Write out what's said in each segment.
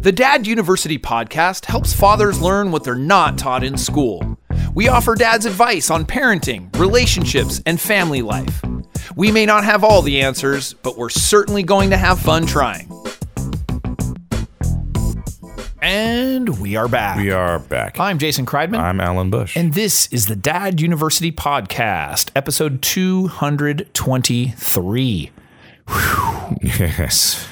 The Dad University podcast helps fathers learn what they're not taught in school. We offer dads advice on parenting, relationships, and family life. We may not have all the answers, but we're certainly going to have fun trying. And we are back. We are back. I'm Jason Kreidman. I'm Alan Bush. and this is the Dad University Podcast, episode 223. yes.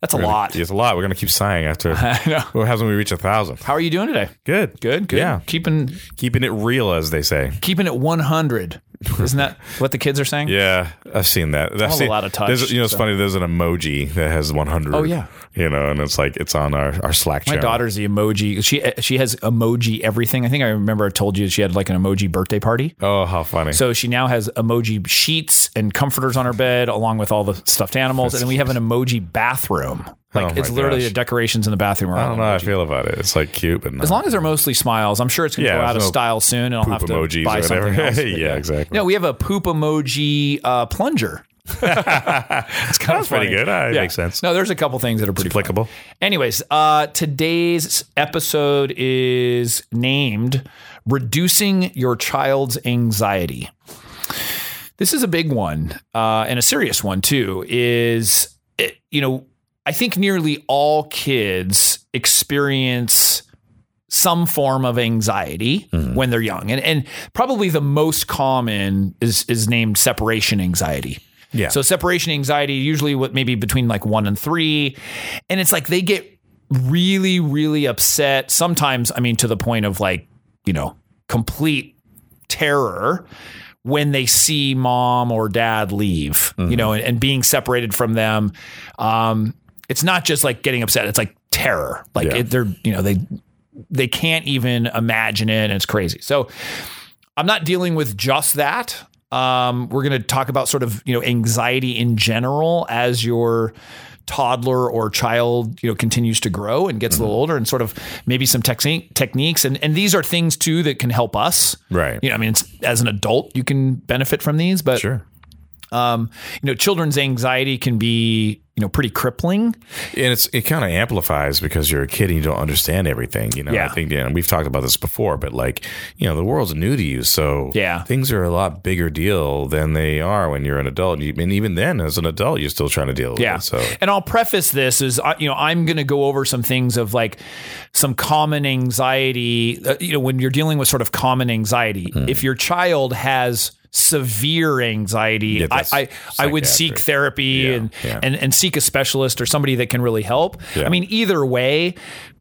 That's a lot. It's a lot. We're going to keep sighing after. I know. What happens when we reach a thousand? How are you doing today? Good. Good, good. Yeah. Keeping Keeping it real, as they say. keeping it 100. Isn't that what the kids are saying? Yeah, I've seen that. I've I'm seen, allowed to touch, there's- You know, it's so. funny. There's an emoji that has 100. Oh, yeah. You know, and it's like it's on our, our Slack channel. My channel. daughter's the emoji. She she has emoji everything. I think I remember I told you she had like an emoji birthday party. Oh, how funny! So she now has emoji sheets and comforters on her bed, along with all the stuffed animals, and then we have an emoji bathroom. Like Oh, it's literally gosh. the decorations in the bathroom. I don't know how I feel about it. It's like cute, but not As long as they're mostly smiles, I'm sure it's going to Yeah, go out of no style soon, and I'll have to buy something else. Yeah, exactly. No, we have a poop emoji uh, plunger. it's kind That's of funny. pretty good. Ah, it makes sense. No, there's a couple things that are pretty funny. applicable. Anyways, uh, today's episode is named "Reducing Your Child's Anxiety." This is a big one uh, and a serious one too. Is it, you know I think nearly all kids experience some form of anxiety when they're young, and and probably the most common is is named separation anxiety. Yeah. So separation anxiety usually what maybe between like one and three, and it's like they get really really upset. Sometimes I mean to the point of like you know complete terror when they see mom or dad leave, you know, and, and being separated from them. Um, it's not just like getting upset; it's like terror. Like Yeah. it, they're you know they they can't even imagine it, and it's crazy. So I'm not dealing with just that. Um, we're going to talk about sort of you know anxiety in general as your toddler or child you know continues to grow and gets a little older, and sort of maybe some technique techniques, and and these are things too that can help us. Right. You know, I mean, it's, as an adult, you can benefit from these, but Sure. Um, you know, children's anxiety can be you know pretty crippling. And it's it kind of amplifies because you're a kid and you don't understand everything. You know, Yeah. I think and we've talked about this before, but like you know, the world's new to you, so Yeah. things are a lot bigger deal than they are when you're an adult. And, you, even then, as an adult, you're still trying to deal with Yeah. it. So and I'll preface this as uh, you know I'm going to go over some things of like some common anxiety. Uh, you know, when you're dealing with sort of common anxiety, Hmm. if your child has severe anxiety, I I, I would seek therapy Yeah, and, yeah. and and seek a specialist or somebody that can really help. Yeah. I mean, either way,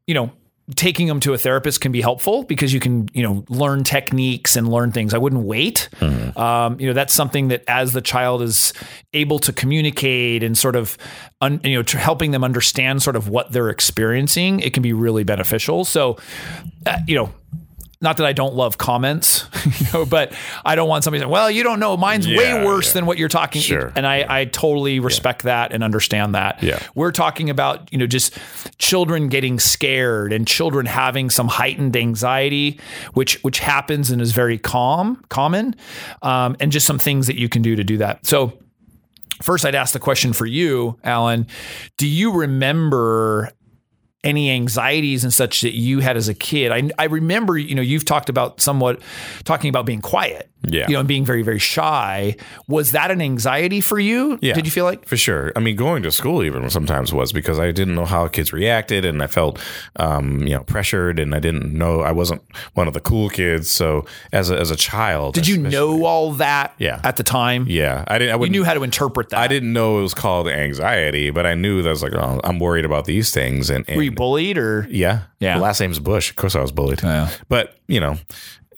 you know. Taking them to a therapist can be helpful because you can, you know, learn techniques and learn things. I wouldn't wait. Mm-hmm. Um, you know, that's something that as the child is able to communicate and sort of, un, you know, helping them understand sort of what they're experiencing, it can be really beneficial. So, uh, you know, not that I don't love comments, you know, but I don't want somebody saying, "Well, you don't know, mine's way worse yeah. than what you're talking." Sure. And I, I totally respect that and understand that. Yeah. we're talking about you know just children getting scared and children having some heightened anxiety, which which happens and is very calm, common, um, and just some things that you can do to do that. So. First, I'd ask the question for you, Alan. Do you remember any anxieties and such that you had as a kid? I, I remember, you know, you've talked about somewhat talking about being quiet, Yeah. you know, and being very, very shy. Was that an anxiety for you? Yeah. Did you feel like? For sure. I mean, going to school even sometimes was because I didn't know how kids reacted, and I felt, um, you know, pressured, and I didn't know I wasn't one of the cool kids. So as a as a child, Did you know all that Yeah. at the time? Yeah, I didn't. I You knew how to interpret that. I didn't know it was called anxiety, but I knew that I was like, oh, I'm worried about these things. And, and Were you bullied or? yeah, Yeah. The last name's Bush. Of course, I was bullied. Yeah. But you know,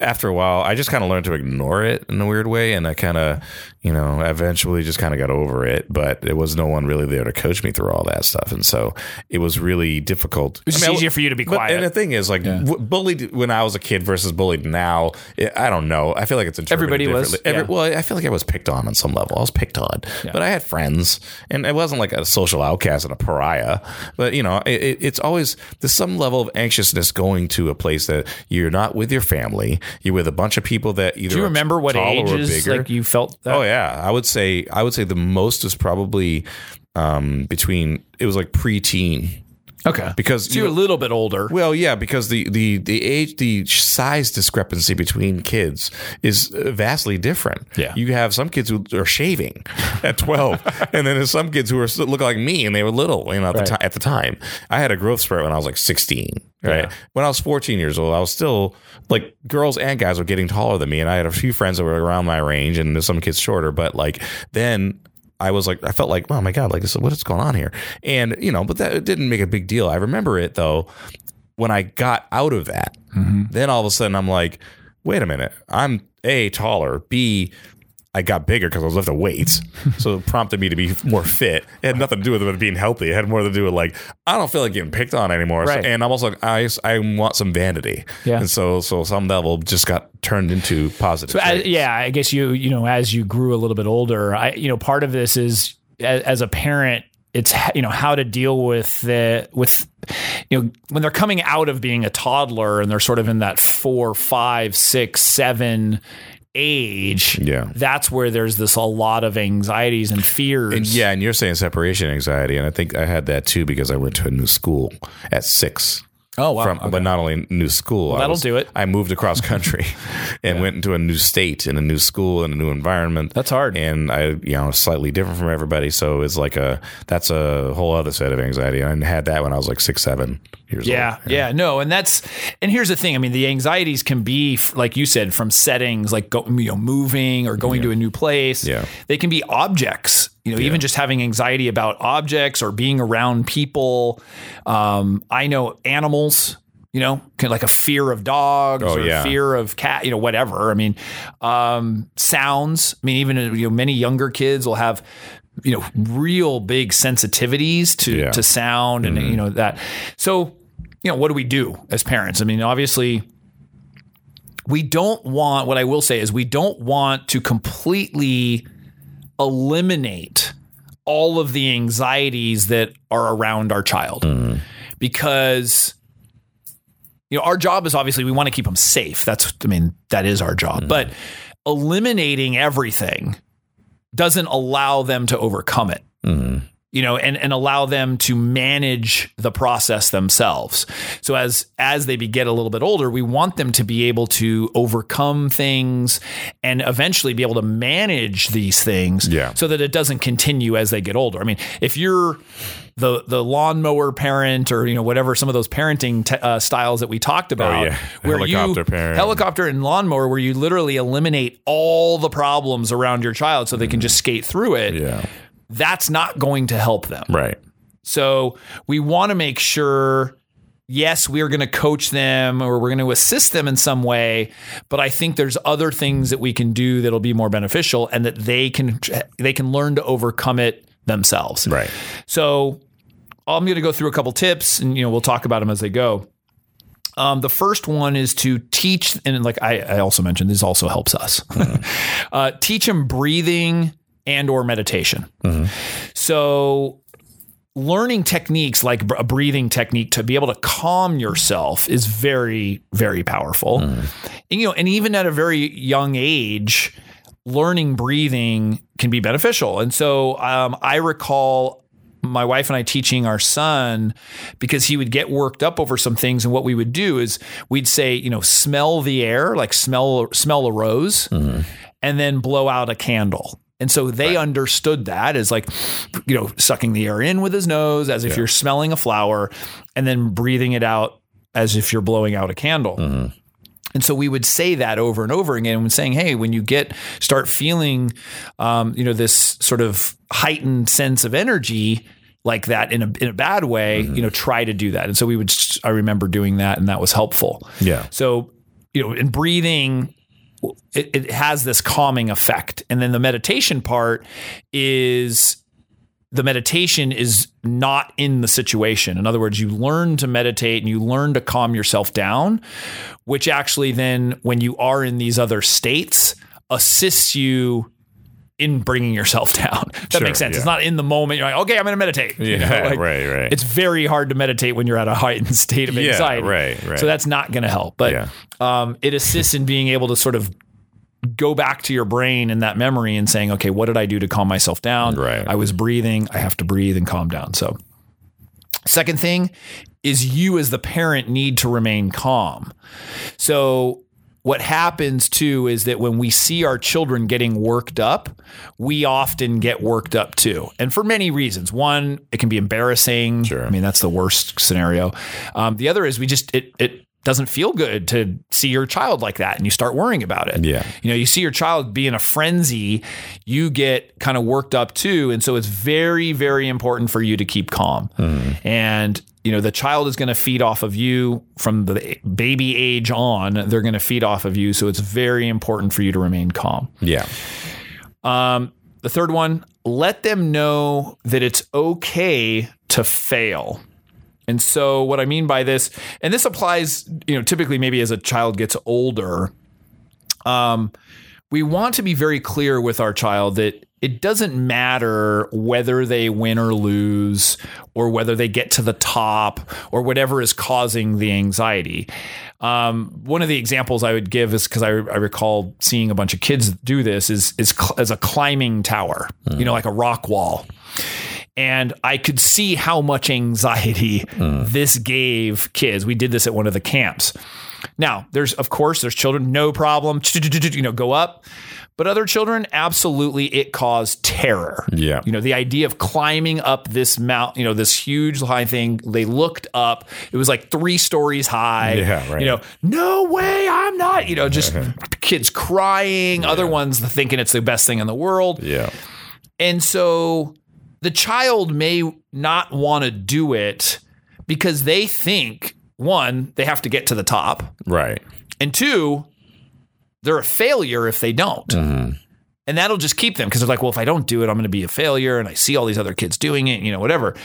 after a while, I just kind of learned to ignore it in a weird way, and I kind of, you know, eventually just kind of got over it. But there was no one really there to coach me through all that stuff, and so it was really difficult. It was just I mean, easier w- for you to be but- quiet. And the thing is, like, w- bullied when I was a kid versus bullied now, it, I don't know. I feel like it's interpreted Everybody was. Every- yeah. well, I feel like I was picked on on some level. I was picked on, but I had friends, and it wasn't like a social outcast and a pariah. But you know, it, it, it's always there's some level of anxiousness going to a place that you're not with your family. You're with a bunch of people that either Do you remember what ages like you felt that? Oh yeah, I would say I would say the most was probably um, between it was like preteen Okay. Because so you're you- a little bit older. Well, yeah, because the the the age, the size discrepancy between kids is uh, vastly different. Yeah. you have some kids who are shaving at twelve, and then there's some kids who are look like me, and they were little, you know, at Right. the time. At the time, I had a growth spurt when I was like sixteen. Right. Yeah. When I was 14 years old, I was still like girls and guys were getting taller than me, and I had a few friends that were around my range, and there's some kids shorter. But like then I was like, I felt like, oh my god, like this, what is going on here? And you know, but that it didn't make a big deal. I remember it though when I got out of that. Mm-hmm. Then all of a sudden, I'm like, wait a minute, I'm a taller, b I got bigger because I was lifting weights, so it prompted me to be more fit. It had nothing to do with it being healthy. It had more to do with like I don't feel like getting picked on anymore. So- and I'm also like I I want some vanity. Yeah. And so so some level just got turned into positive. So yeah, I guess you you know as you grew a little bit older, I you know part of this is as, as a parent, it's you know how to deal with the with you know when they're coming out of being a toddler and they're sort of in that four, five, six, seven age. Yeah. that's where there's this a lot of anxieties and fears. And yeah, and you're saying separation anxiety, and I think I had that too because I went to a new school at six. Oh wow. From, Okay. But not only new school, I that'll was- do it. I moved across country and went into a new state and a new school and a new environment. That's hard. And I, you know, slightly different from everybody. So it's like a that's a whole other set of anxiety. I had that when I was like six, seven years Yeah, old. yeah, yeah, no, and that's and here's the thing. I mean, the anxieties can be like you said from settings like go, you know moving or going to a new place. Yeah. they can be objects. You know, even just having anxiety about objects or being around people. Um, I know animals. You know, like a fear of dogs Oh, or yeah. fear of cat. You know, whatever. I mean, um, sounds. I mean, even you know, many younger kids will have you know real big sensitivities to Yeah. to sound and you know that. So you know, what do we do as parents? I mean, obviously, we don't want, what I will say is, we don't want to completely eliminate all of the anxieties that are around our child hmm. because. You know, our job is obviously we want to keep them safe. That's, I mean, that is our job. Hmm. But eliminating everything doesn't allow them to overcome it hmm. You know and and allow them to manage the process themselves so as as they be, get a little bit older we want them to be able to overcome things and eventually be able to manage these things Yeah. so that it doesn't continue as they get older i mean if you're the the lawnmower parent or you know whatever some of those parenting te- uh, styles that we talked about Oh, yeah. where you Helicopter parent. helicopter and lawnmower where you literally eliminate all the problems around your child so they can just skate through it Yeah. That's not going to help them. Right. So we want to make sure, yes, we are going to coach them or we're going to assist them in some way, but I think there's other things that we can do that'll be more beneficial and that they can they can learn to overcome it themselves. Right. So I'm going to go through a couple tips and you know we'll talk about them as they go. Um, the first one is to teach, and like I, I also mentioned, this also helps us. uh, teach them breathing and or meditation. So learning techniques like a breathing technique to be able to calm yourself is very very powerful. And, you know, and even at a very young age, learning breathing can be beneficial. And so um, I recall my wife and I teaching our son because he would get worked up over some things and what we would do is we'd say, you know, smell the air, like smell smell a rose and then blow out a candle. And so they understood that as like, you know, sucking the air in with his nose as if you're smelling a flower and then breathing it out as if you're blowing out a candle. And so we would say that over and over again, and saying, "Hey, when you get start feeling, um, you know, this sort of heightened sense of energy like that in a in a bad way, you know, try to do that." And so we would. I remember doing that, and that was helpful. Yeah. So, you know, in breathing, it, it has this calming effect. And then the meditation part is the meditation is not in the situation. In other words, you learn to meditate and you learn to calm yourself down, which actually then, when you are in these other states, assists you in bringing yourself down. That Sure, makes sense. It's not in the moment. You're like, okay, I'm going to meditate. You Yeah, know, like, right, right. It's very hard to meditate when you're at a heightened state of Yeah, anxiety. right, right. So that's not going to help. But Yeah. um, it assists in being able to sort of go back to your brain and that memory and saying, okay, what did I do to calm myself down? Right. I was breathing. I have to breathe and calm down. So Second thing is you as the parent need to remain calm. So what happens too is that when we see our children getting worked up, we often get worked up too. And for many reasons. One, it can be embarrassing. Sure. I mean, that's the worst scenario. Um, the other is we just, it, it, doesn't feel good to see your child like that and you start worrying about it. Yeah. You know, you see your child be in a frenzy, you get kind of worked up too. And so it's very, very important for you to keep calm. And, you know, the child is going to feed off of you from the baby age on. They're going to feed off of you. So it's very important for you to remain calm. Yeah. Um, the third one, let them know that it's okay to fail. And so what I mean by this, and this applies, you know, typically maybe as a child gets older, um, we want to be very clear with our child that it doesn't matter whether they win or lose or whether they get to the top or whatever is causing the anxiety. Um, one of the examples I would give is because I, I recall seeing a bunch of kids do this is is cl- as a climbing tower, you know, like a rock wall. And I could see how much anxiety this gave kids. We did this at one of the camps. Now, there's of course there's children, no problem, you know, go up. But other children, absolutely, it caused terror. Yeah. You know, the idea of climbing up this mount, you know, this huge high thing. They looked up. It was like three stories high. Yeah, right. You know, no way, I'm not. You know, just kids crying. Other ones thinking it's the best thing in the world. Yeah. And so the child may not want to do it because they think one, they have to get to the top, Right. and two, they're a failure if they don't. Mm-hmm. And that'll just keep them because they're like, well, if I don't do it, I'm going to be a failure. And I see all these other kids doing it, you know, whatever.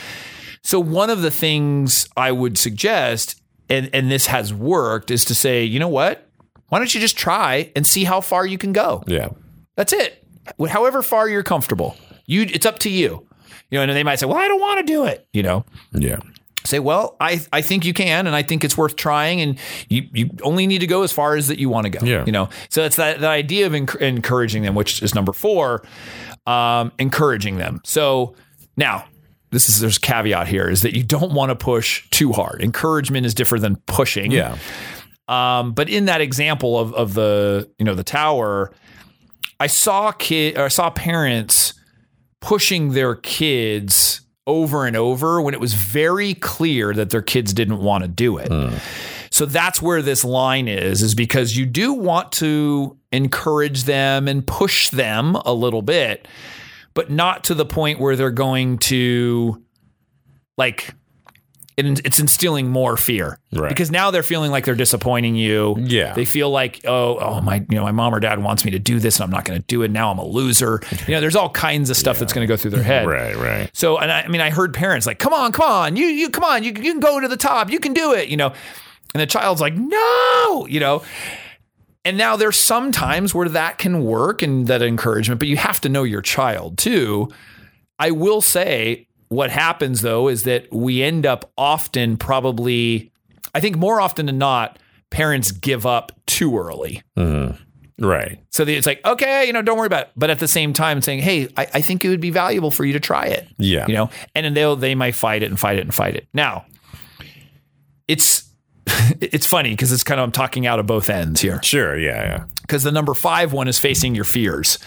So one of the things I would suggest, and, and this has worked, is to say, you know what? Why don't you just try and see how far you can go? Yeah. That's it. However far you're comfortable. You it's up to you. You know, and they might say, "Well, I don't want to do it." You know, Yeah. Say, "Well, I I think you can, and I think it's worth trying, and you you only need to go as far as that you want to go." Yeah. You know, so it's that that idea of enc- encouraging them, which is number four, um, encouraging them. So now. This is there's a caveat here is that you don't want to push too hard. Encouragement is different than pushing. Yeah. Um, but in that example of of the you know the tower, I saw kid or I saw parents pushing their kids over and over when it was very clear that their kids didn't want to do it. Hmm. So that's where this line is, is because you do want to encourage them and push them a little bit, but not to the point where they're going to like it, it's instilling more fear Right. because now they're feeling like they're disappointing you. Yeah. They feel like, oh, oh, my, you know, my mom or dad wants me to do this and I'm not going to do it. Now I'm a loser. You know, there's all kinds of stuff that's going to go through their head. Right. Right. So, and I, I mean, I heard parents like, come on, come on, you, you, come on, you, you can go to the top, you can do it, you know. And the child's like, no, you know. And now there's some times where that can work and that encouragement, but you have to know your child too. I will say what happens though is that we end up often probably, I think more often than not, parents give up too early. Mm-hmm. Right. So it's like, okay, you know, don't worry about it. But at the same time, saying, hey, I, I think it would be valuable for you to try it. Yeah. You know, and then they'll they might fight it and fight it and fight it. Now, it's it's funny because it's kind of I'm talking out of both ends here. Sure. Yeah. Yeah. Because the number five one is facing your fears.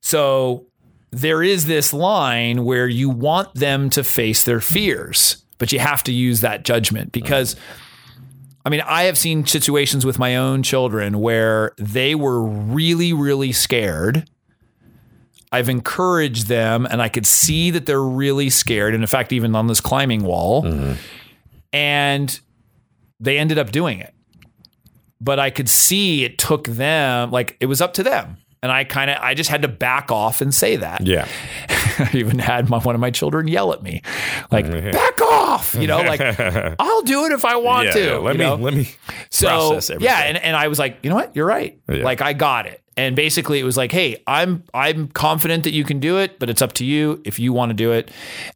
So there is this line where you want them to face their fears, but you have to use that judgment because. I mean, I have seen situations with my own children where they were really, really scared. I've encouraged them, and I could see that they're really scared. And in fact, even on this climbing wall, and they ended up doing it. But I could see it took them, like it was up to them. And I kind of, I just had to back off and say that. Yeah. I even had my, one of my children yell at me, like, mm, back off, you know, like, I'll do it if I want Yeah. to. yeah. Let you me. know? Let me. So process everything. yeah, and, and I was like, you know what, you're right. Yeah. Like I got it. And basically it was like, hey, I'm I'm confident that you can do it, but it's up to you if you want to do it.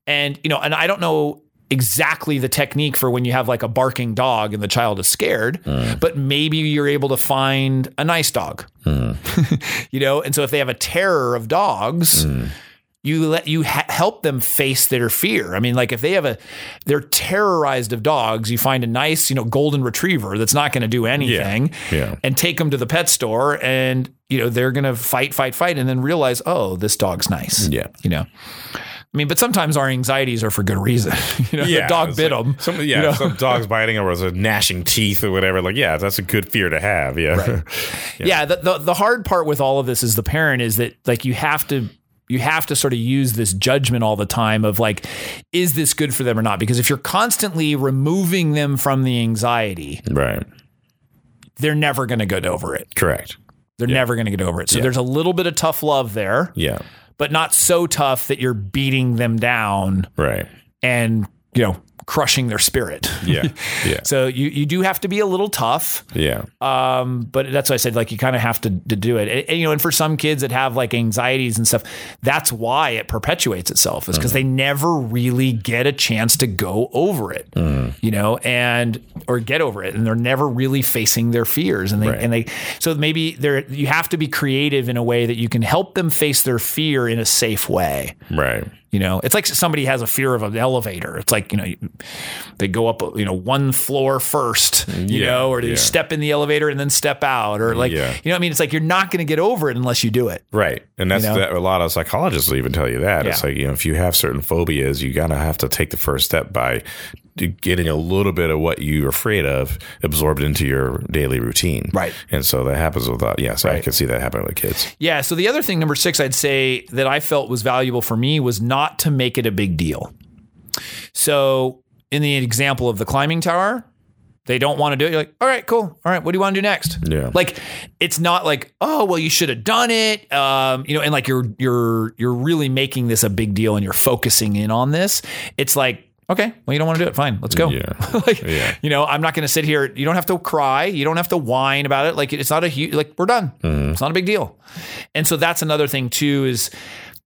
And you know, and I don't know exactly the technique for when you have like a barking dog and the child is scared, Mm. but maybe you're able to find a nice dog. Mm. you know, and so if they have a terror of dogs, you let you ha- help them face their fear. I mean, like if they have a, they're terrorized of dogs. You find a nice, you know, golden retriever that's not going to do anything, Yeah. and take them to the pet store, and you know they're going to fight, fight, fight, and then realize, oh, this dog's nice. Yeah. you know. I mean, but sometimes our anxieties are for good reason. you know, the dog bit like them. Some, yeah, some dogs biting or was a gnashing teeth or whatever. Like, yeah, that's a good fear to have. Yeah, yeah, the, the the hard part with all of this is the parent is that like you have to you have to sort of use this judgment all the time of like is this good for them or not because if you're constantly removing them from the anxiety right. they're never going to get over it Correct. they're never going to get over it so there's a little bit of tough love there Yeah. But not so tough that you're beating them down Right. and you know crushing their spirit Yeah. Yeah. so you you do have to be a little tough Yeah. Um, but that's why I said like you kind of have to, to do it. And, and, you know, and for some kids that have like anxieties and stuff, that's why it perpetuates itself is because they never really get a chance to go over it, you know, and or get over it, and they're never really facing their fears, and they Right. and they so maybe they're you have to be creative in a way that you can help them face their fear in a safe way. Right. You know, it's like somebody has a fear of an elevator. It's like, you know, they go up, you know, one floor first, you Yeah, know, or they yeah. step in the elevator and then step out or like, Yeah. you know, what I mean, it's like you're not going to get over it unless you do it. Right. And that's You know? that, a lot of psychologists will even tell you that. It's like, you know, if you have certain phobias, you gotta have to take the first step by getting a little bit of what you're afraid of absorbed into your daily routine. Right. And so that happens with that. Yeah. So I can see that happening with kids. Yeah. So the other thing, number six, I'd say that I felt was valuable for me was not to make it a big deal. So in the example of the climbing tower, they don't want to do it. You're like, all right, cool. All right, what do you want to do next? Yeah. Like it's not like, oh, well, you should have done it. Um, you know, and like you're you're you're really making this a big deal and you're focusing in on this. It's like, okay, well, you don't want to do it. Fine, let's go. Yeah. like, Yeah. you know, I'm not going to sit here. You don't have to cry. You don't have to whine about it. Like it's not a huge. Like we're done. It's not a big deal. And so that's another thing too. Is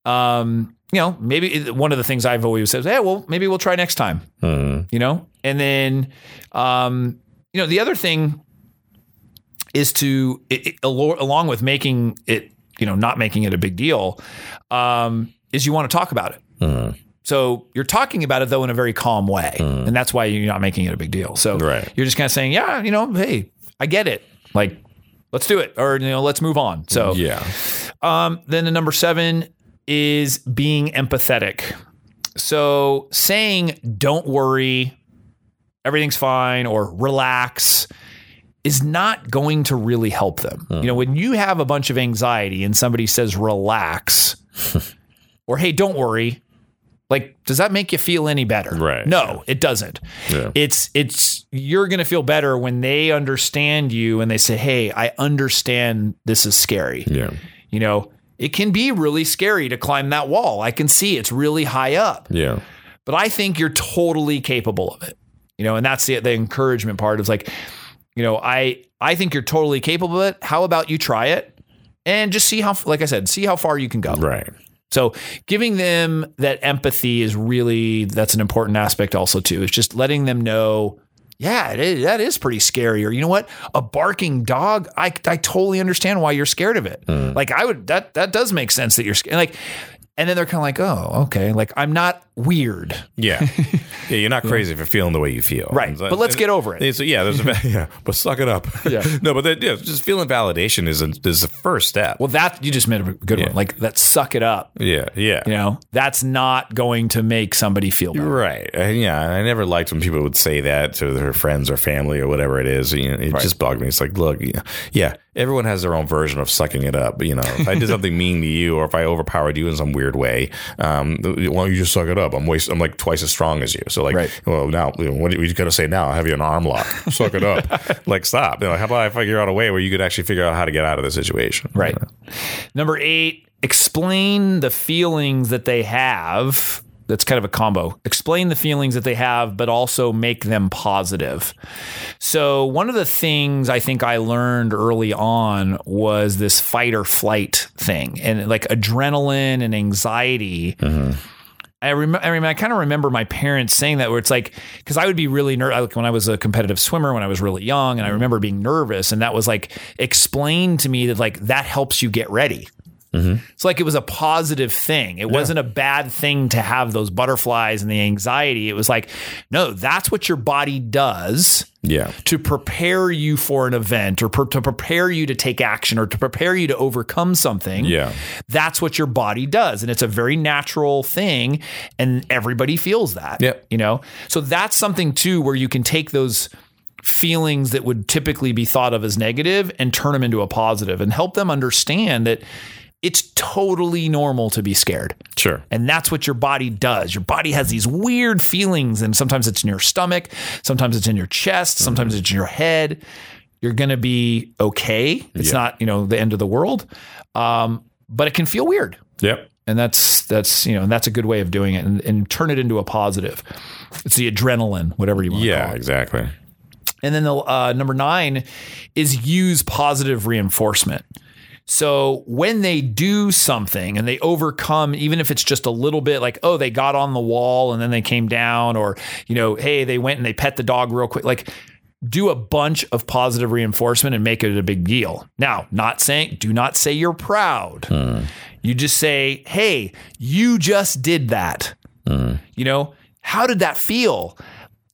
um, you know, maybe one of the things I've always said is, hey, well, maybe we'll try next time. You know, and then um, you know, the other thing is to it, it, along with making it, you know, not making it a big deal, um, is you want to talk about it. So you're talking about it though in a very calm way, and that's why you're not making it a big deal. So Right. you're just kind of saying, yeah, you know, hey, I get it. Like, let's do it, or you know, let's move on. So Yeah. um, then the number seven is being empathetic. So saying "Don't worry, everything's fine" or "Relax" is not going to really help them. You know, when you have a bunch of anxiety and somebody says "Relax" or "Hey, don't worry," like does that make you feel any better? Right. No, it doesn't. Yeah. It's it's you're going to feel better when they understand you and they say, "Hey, I understand this is scary." Yeah. You know, it can be really scary to climb that wall. I can see it's really high up, Yeah. but I think you're totally capable of it. You know, and that's the the encouragement part is like, you know, I I think you're totally capable of it. How about you try it and just see how like I said, see how far you can go. Right. So giving them that empathy is really that's an important aspect also too. It's just letting them know, yeah, is, that is pretty scary. Or you know what, a barking dog, I I totally understand why you're scared of it. Hmm. Like I would that that does make sense that you're scared. Like, and then they're kind of like, oh, okay, like I'm not weird. Yeah. yeah. You're not crazy if you're feeling the way you feel. Right. And- But let's get over it. So yeah, there's a, yeah, but suck it up. Yeah. no, but then, yeah, just feeling validation is a, is the first step. Well, that you just made a good one. Like that, suck it up. yeah. Yeah. You know, that's not going to make somebody feel better. Right. And yeah, I never liked when people would say that to their friends or family or whatever it is. You know, it just bugged me. It's like, look, yeah, yeah, everyone has their own version of sucking it up. You know, if I did something mean to you or if I overpowered you in some weird way, um, why don't you just suck it up? I'm waste, I'm like twice as strong as you. So like, Right. well, now what are you gonna say now? I have you an arm lock. Suck it up. like, stop. You know, how about I figure out a way where you could actually figure out how to get out of the situation? Right. Number eight, explain the feelings that they have. That's kind of a combo. Explain the feelings that they have, but also make them positive. So, one of the things I think I learned early on was this fight or flight thing and like adrenaline and anxiety. Mm-hmm. I remember, I, remember, I kind of remember my parents saying that where it's like, because I would be really nervous like when I was a competitive swimmer when I was really young, and I mm-hmm. remember being nervous, and that was like explained to me that like that helps you get ready. Mm-hmm. It's like it was a positive thing. It wasn't a bad thing to have those butterflies and the anxiety. It was like, no, that's what your body does Yeah. to prepare you for an event or per- to prepare you to take action or to prepare you to overcome something. Yeah. That's what your body does. And it's a very natural thing. And everybody feels that. Yep. You know? So that's something too where you can take those feelings that would typically be thought of as negative and turn them into a positive and help them understand that it's totally normal to be scared. Sure. And that's what your body does. Your body has these weird feelings, and sometimes it's in your stomach, sometimes it's in your chest, sometimes it's in your head. You're going to be okay. It's Yeah. not, you know, the end of the world, um, but it can feel weird. Yep. And that's that's you know and that's a good way of doing it, and, and turn it into a positive. It's the adrenaline, whatever you want to call Yeah, it. exactly. And then the uh, number nine is use positive reinforcement. So when they do something and they overcome, even if it's just a little bit like, oh, they got on the wall and then they came down, or, you know, hey, they went and they pet the dog real quick, like do a bunch of positive reinforcement and make it a big deal. Now, not saying, do not say you're proud. Hmm. You just say, hey, you just did that. Hmm. You know, how did that feel?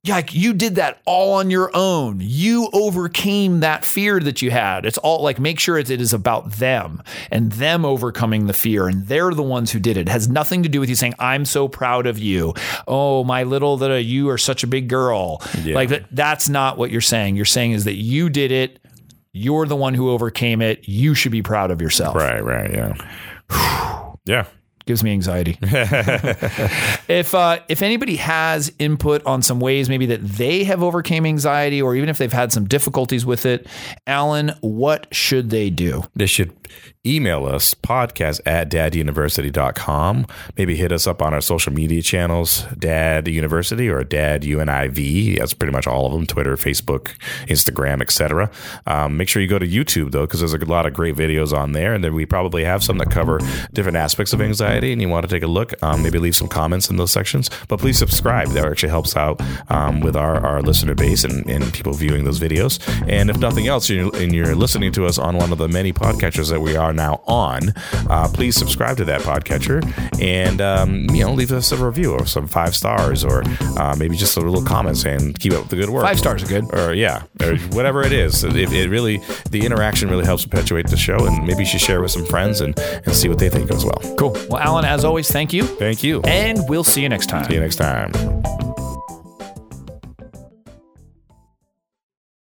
Like you did that all on your own. You overcame that fear that you had. It's all like make sure it, it is about them and them overcoming the fear, and they're the ones who did it. It has nothing to do with you saying, "I'm so proud of you." Oh, my little that uh, you are such a big girl. Yeah. Like that, that's not what you're saying. You're saying is that you did it. You're the one who overcame it. You should be proud of yourself. Right, right, yeah. yeah. gives me anxiety. if uh, if anybody has input on some ways maybe that they have overcame anxiety, or even if they've had some difficulties with it, Alan, what should they do? They should email us podcast at daduniversity.com. Maybe hit us up on our social media channels, Dad University or Dad UNIV. That's pretty much all of them Twitter, Facebook, Instagram, etc. Um, make sure you go to YouTube though, because there's a lot of great videos on there. And then we probably have some that cover different aspects of anxiety. And you want to take a look, um, maybe leave some comments in those sections. But please subscribe. That actually helps out um, with our, our listener base and, and people viewing those videos. And if nothing else, you're, and you're listening to us on one of the many podcatchers that we are now on, uh, please subscribe to that podcatcher and um, you know leave us a review or some five stars or uh, maybe just a little comment saying keep up the good work. Five stars are good. Or yeah, or whatever it is. It, it really the interaction really helps perpetuate the show, and maybe you should share with some friends and and see what they think as well. Cool. Well, Alan, as always, thank you, Thank you. and we'll see you next time. See you next time.